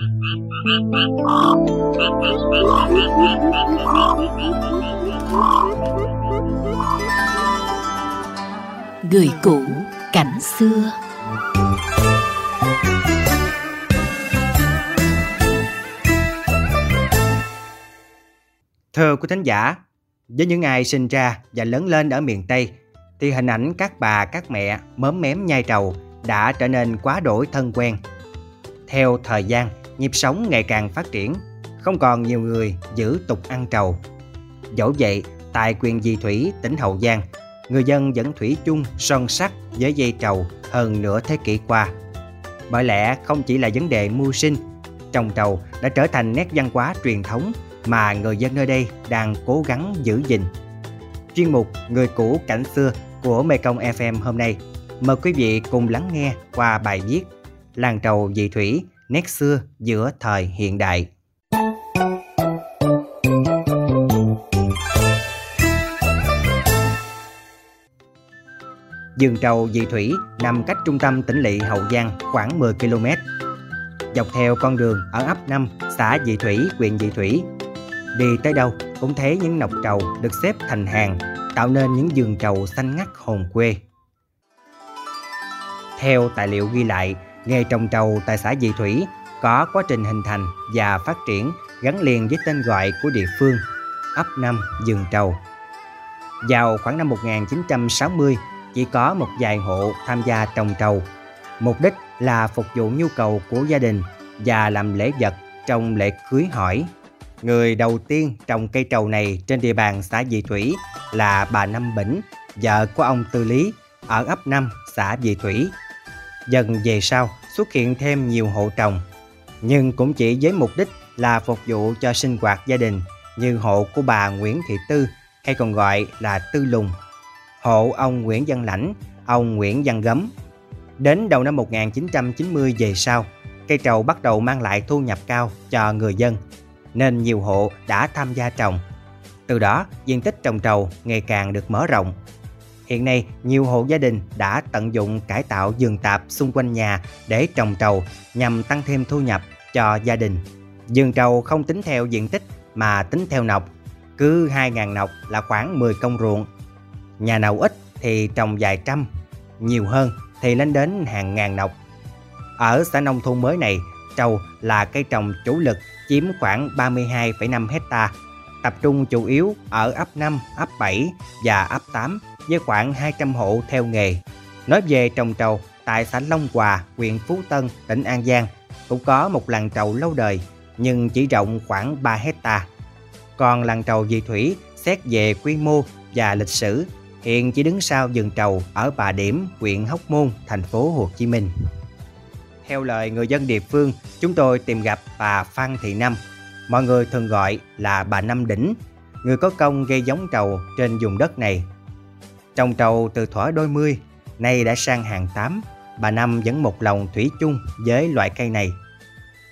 Người cũ cảnh xưa Thưa quý thính giả, với những ai sinh ra và lớn lên ở miền Tây thì hình ảnh các bà các mẹ mớm mém nhai trầu đã trở nên quá đổi thân quen. Theo thời gian, nhịp sống ngày càng phát triển, không còn nhiều người giữ tục ăn trầu. Dẫu vậy, tại quyền Di Thủy, tỉnh Hậu Giang, người dân vẫn thủy chung son sắt với dây trầu hơn nửa thế kỷ qua. Bởi lẽ không chỉ là vấn đề mưu sinh, trồng trầu đã trở thành nét văn hóa truyền thống mà người dân nơi đây đang cố gắng giữ gìn. Chuyên mục Người cũ cảnh xưa của Mekong FM hôm nay mời quý vị cùng lắng nghe qua bài viết Làng trầu dị thủy, nét xưa giữa thời hiện đại. Dương trầu dị thủy nằm cách trung tâm tỉnh lỵ Hậu Giang khoảng 10 km. Dọc theo con đường ở ấp 5, xã Dị Thủy, huyện Dị Thủy Đi tới đâu cũng thấy những nọc trầu được xếp thành hàng, tạo nên những giường trầu xanh ngắt hồn quê. Theo tài liệu ghi lại, nghề trồng trầu tại xã Dị Thủy có quá trình hình thành và phát triển gắn liền với tên gọi của địa phương, ấp 5 Dường trầu. Vào khoảng năm 1960, chỉ có một vài hộ tham gia trồng trầu. Mục đích là phục vụ nhu cầu của gia đình và làm lễ vật trong lễ cưới hỏi Người đầu tiên trồng cây trầu này trên địa bàn xã Dị Thủy là bà Năm Bỉnh, vợ của ông Tư Lý ở ấp 5 xã Dị Thủy. Dần về sau xuất hiện thêm nhiều hộ trồng, nhưng cũng chỉ với mục đích là phục vụ cho sinh hoạt gia đình như hộ của bà Nguyễn Thị Tư hay còn gọi là Tư Lùng, hộ ông Nguyễn Văn Lãnh, ông Nguyễn Văn Gấm. Đến đầu năm 1990 về sau, cây trầu bắt đầu mang lại thu nhập cao cho người dân nên nhiều hộ đã tham gia trồng. Từ đó, diện tích trồng trầu ngày càng được mở rộng. Hiện nay, nhiều hộ gia đình đã tận dụng cải tạo vườn tạp xung quanh nhà để trồng trầu nhằm tăng thêm thu nhập cho gia đình. Vườn trầu không tính theo diện tích mà tính theo nọc. Cứ 2.000 nọc là khoảng 10 công ruộng. Nhà nào ít thì trồng vài trăm, nhiều hơn thì lên đến hàng ngàn nọc. Ở xã nông thôn mới này, trầu là cây trồng chủ lực chiếm khoảng 32,5 hecta, tập trung chủ yếu ở ấp 5, ấp 7 và ấp 8 với khoảng 200 hộ theo nghề. Nói về trồng trầu, tại xã Long Hòa, huyện Phú Tân, tỉnh An Giang cũng có một làng trầu lâu đời nhưng chỉ rộng khoảng 3 hecta. Còn làng trầu Dị Thủy xét về quy mô và lịch sử hiện chỉ đứng sau vườn trầu ở Bà Điểm, huyện Hóc Môn, thành phố Hồ Chí Minh. Theo lời người dân địa phương, chúng tôi tìm gặp bà Phan Thị Năm. Mọi người thường gọi là bà Năm Đỉnh, người có công gây giống trầu trên vùng đất này. Trồng trầu từ thỏa đôi mươi, nay đã sang hàng tám, bà Năm vẫn một lòng thủy chung với loại cây này.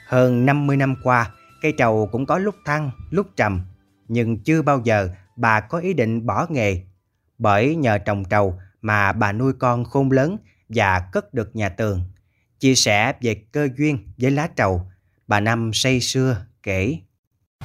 Hơn 50 năm qua, cây trầu cũng có lúc thăng, lúc trầm, nhưng chưa bao giờ bà có ý định bỏ nghề. Bởi nhờ trồng trầu mà bà nuôi con khôn lớn và cất được nhà tường. Chia sẻ về cơ duyên với lá trầu, bà Năm say sưa kể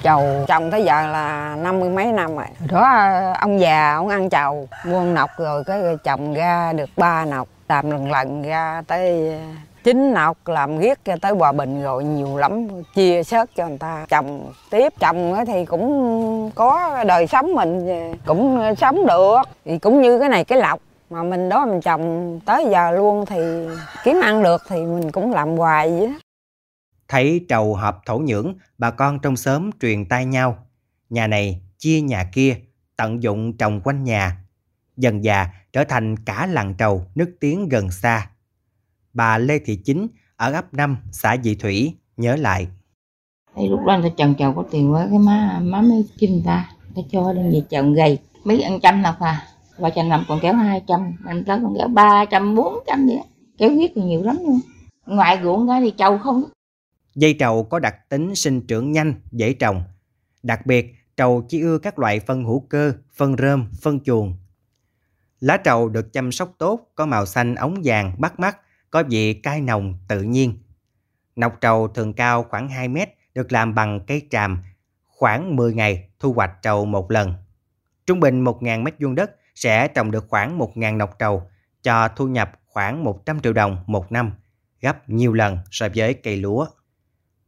chầu chồng tới giờ là năm mươi mấy năm rồi. Đó ờ, ông già ông ăn chầu, mua nọc rồi cái chồng ra được ba nọc, làm lần lần ra tới ờ, chín nọc làm riết cho tới hòa bình rồi nhiều lắm chia sớt cho người ta chồng tiếp chồng thì cũng có đời sống mình ờ, cũng sống được thì cũng như cái này cái lọc mà mình đó mình chồng tới giờ luôn thì kiếm ăn được thì mình cũng làm hoài vậy đó. Thấy trầu hợp thổ nhưỡng, bà con trong xóm truyền tay nhau. Nhà này chia nhà kia, tận dụng trồng quanh nhà. Dần già trở thành cả làng trầu nước tiếng gần xa. Bà Lê Thị Chính ở ấp 5 xã Dị Thủy nhớ lại. Thì lúc đó người ta trồng trầu có tiền quá cái má má mới chinh ta, ta cho lên về trồng gầy mấy ăn trăm là à và chành năm còn kéo 200 năm tới còn kéo 300 400 vậy kéo huyết thì nhiều lắm luôn ngoài ruộng ra thì trầu không dây trầu có đặc tính sinh trưởng nhanh dễ trồng đặc biệt trầu chỉ ưa các loại phân hữu cơ phân rơm phân chuồng lá trầu được chăm sóc tốt có màu xanh ống vàng bắt mắt có vị cay nồng tự nhiên Nọc trầu thường cao khoảng 2 mét, được làm bằng cây tràm, khoảng 10 ngày thu hoạch trầu một lần. Trung bình 1.000 mét vuông đất sẽ trồng được khoảng 1.000 nọc trầu, cho thu nhập khoảng 100 triệu đồng một năm, gấp nhiều lần so với cây lúa.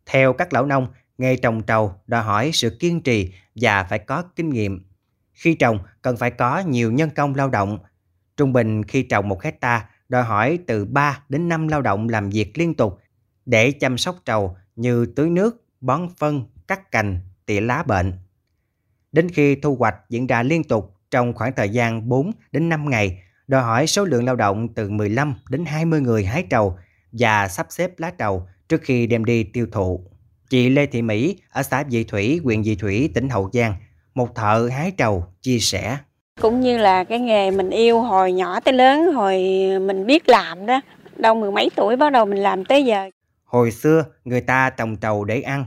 Theo các lão nông, nghề trồng trầu đòi hỏi sự kiên trì và phải có kinh nghiệm. Khi trồng cần phải có nhiều nhân công lao động. Trung bình khi trồng một hecta đòi hỏi từ 3 đến 5 lao động làm việc liên tục để chăm sóc trầu như tưới nước, bón phân, cắt cành, tỉa lá bệnh. Đến khi thu hoạch diễn ra liên tục trong khoảng thời gian 4 đến 5 ngày, đòi hỏi số lượng lao động từ 15 đến 20 người hái trầu và sắp xếp lá trầu trước khi đem đi tiêu thụ. Chị Lê Thị Mỹ ở xã Dị Thủy, huyện Dị Thủy, tỉnh Hậu Giang, một thợ hái trầu chia sẻ. Cũng như là cái nghề mình yêu hồi nhỏ tới lớn, hồi mình biết làm đó. Đâu mười mấy tuổi bắt đầu mình làm tới giờ. Hồi xưa người ta trồng trầu để ăn,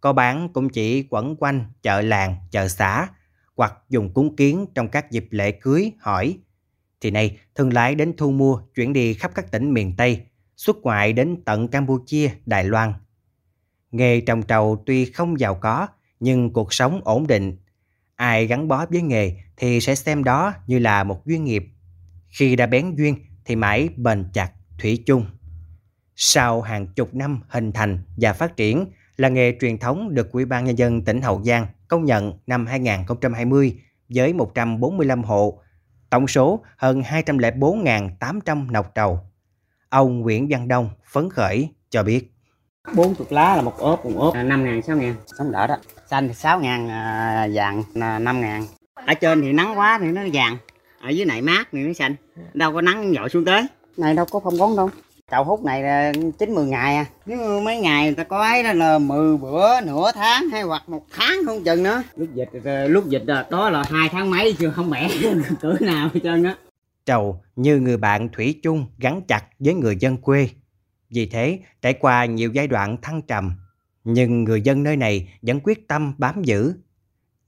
có bán cũng chỉ quẩn quanh chợ làng, chợ xã hoặc dùng cúng kiến trong các dịp lễ cưới, hỏi. Thì nay thương lái đến thu mua chuyển đi khắp các tỉnh miền Tây, xuất ngoại đến tận Campuchia, Đài Loan. Nghề trồng trầu tuy không giàu có, nhưng cuộc sống ổn định. Ai gắn bó với nghề thì sẽ xem đó như là một duyên nghiệp. Khi đã bén duyên thì mãi bền chặt, thủy chung. Sau hàng chục năm hình thành và phát triển, là nghề truyền thống được Ủy ban Nhân dân tỉnh Hậu Giang công nhận năm 2020 với 145 hộ, tổng số hơn 204.800 nọc trầu. Ông Nguyễn Văn Đông phấn khởi cho biết. 40 lá là một ốp, một ốp 5 ngàn, 6 ngàn, sống đỡ đó. Xanh thì 6 ngàn, à, vàng 5 ngàn. Ở trên thì nắng quá thì nó vàng, ở dưới này mát thì nó xanh. Đâu có nắng dội xuống tới. Này đâu có phong bón đâu. Chậu hút này là 9-10 ngày à. Nếu mấy ngày người ta có ấy đó là 10 bữa, nửa tháng hay hoặc một tháng không chừng nữa. Lúc dịch lúc dịch đó là hai tháng mấy chưa không mẻ cỡ nào hết trơn á. Trầu như người bạn thủy chung gắn chặt với người dân quê. Vì thế, trải qua nhiều giai đoạn thăng trầm, nhưng người dân nơi này vẫn quyết tâm bám giữ.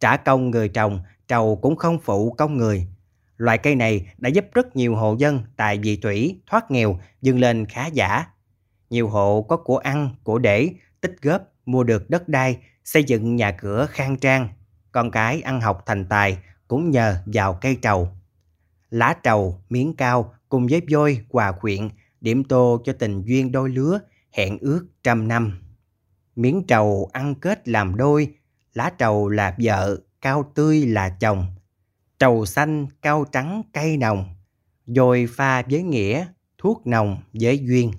Trả công người trồng, trầu cũng không phụ công người. Loại cây này đã giúp rất nhiều hộ dân tại vị thủy thoát nghèo dâng lên khá giả. Nhiều hộ có của ăn, của để, tích góp, mua được đất đai, xây dựng nhà cửa khang trang. Con cái ăn học thành tài cũng nhờ vào cây trầu. Lá trầu, miếng cao cùng với voi quà quyện, điểm tô cho tình duyên đôi lứa, hẹn ước trăm năm. Miếng trầu ăn kết làm đôi, lá trầu là vợ, cao tươi là chồng – trầu xanh cao trắng cây nồng, rồi pha với nghĩa, thuốc nồng với duyên.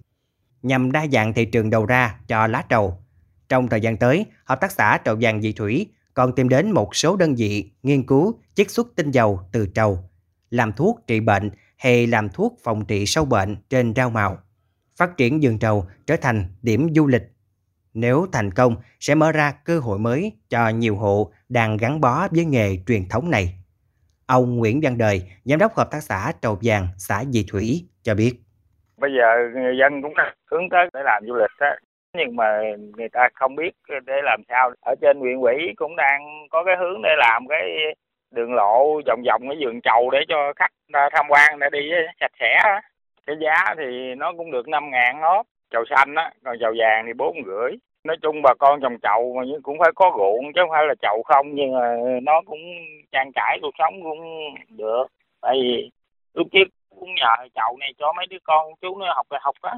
Nhằm đa dạng thị trường đầu ra cho lá trầu. Trong thời gian tới, Hợp tác xã Trầu vàng dị thủy còn tìm đến một số đơn vị nghiên cứu chiết xuất tinh dầu từ trầu, làm thuốc trị bệnh hay làm thuốc phòng trị sâu bệnh trên rau màu. Phát triển vườn trầu trở thành điểm du lịch. Nếu thành công sẽ mở ra cơ hội mới cho nhiều hộ đang gắn bó với nghề truyền thống này. Ông Nguyễn Văn Đời, Giám đốc Hợp tác xã Trầu Vàng, xã Dị Thủy cho biết. Bây giờ người dân cũng hướng tới để làm du lịch đó. Nhưng mà người ta không biết để làm sao. Ở trên huyện ủy cũng đang có cái hướng để làm cái đường lộ vòng vòng cái vườn trầu để cho khách tham quan để đi sạch sẽ. Cái giá thì nó cũng được năm ngàn hết. Trầu xanh á, còn trầu vàng thì bốn rưỡi. Nói chung bà con trồng trầu mà cũng phải có ruộng chứ không phải là trầu không nhưng mà nó cũng trang trải cuộc sống cũng được. Tại vì lúc trước cũng nhờ chậu này cho mấy đứa con chú nó học đại học á.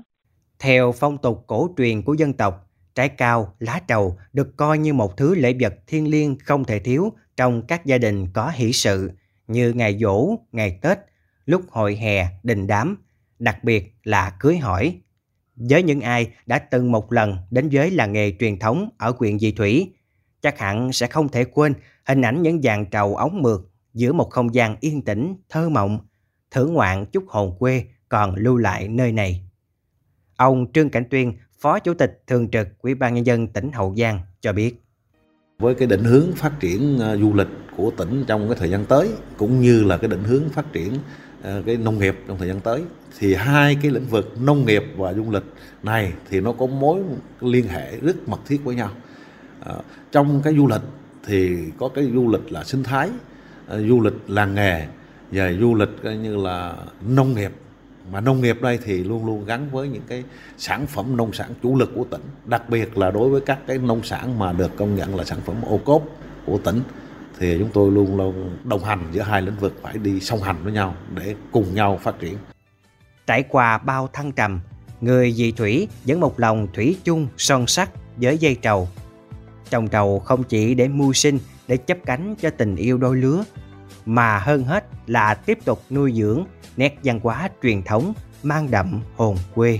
Theo phong tục cổ truyền của dân tộc trái cao lá trầu được coi như một thứ lễ vật thiêng liêng không thể thiếu trong các gia đình có hỷ sự như ngày dỗ ngày tết lúc hội hè đình đám đặc biệt là cưới hỏi với những ai đã từng một lần đến với làng nghề truyền thống ở huyện Dị Thủy, chắc hẳn sẽ không thể quên hình ảnh những dàn trầu ống mượt giữa một không gian yên tĩnh, thơ mộng, thưởng ngoạn chút hồn quê còn lưu lại nơi này. Ông Trương Cảnh Tuyên, Phó Chủ tịch Thường trực Ủy ban Nhân dân tỉnh Hậu Giang cho biết. Với cái định hướng phát triển ờ, du lịch của tỉnh trong cái thời gian tới, cũng như là cái định hướng phát triển ờ, cái nông nghiệp trong thời gian tới thì hai cái lĩnh vực nông nghiệp và du lịch này thì nó có mối liên hệ rất mật thiết với nhau ờ, trong cái du lịch thì có cái du lịch là sinh thái du lịch làng nghề và du lịch coi như là nông nghiệp mà nông nghiệp đây thì luôn luôn gắn với những cái sản phẩm nông sản chủ lực của tỉnh. Đặc biệt là đối với các cái nông sản mà được công nhận là sản phẩm ô cốp của tỉnh, thì chúng tôi luôn luôn đồng hành giữa hai lĩnh vực phải đi song hành với nhau để cùng nhau phát triển. Trải qua bao thăng trầm, người dị thủy vẫn một lòng thủy chung, son sắt với dây trầu. Trồng trầu không chỉ để mưu sinh, để chấp cánh cho tình yêu đôi lứa, mà hơn hết là tiếp tục nuôi dưỡng nét văn hóa truyền thống mang đậm hồn quê.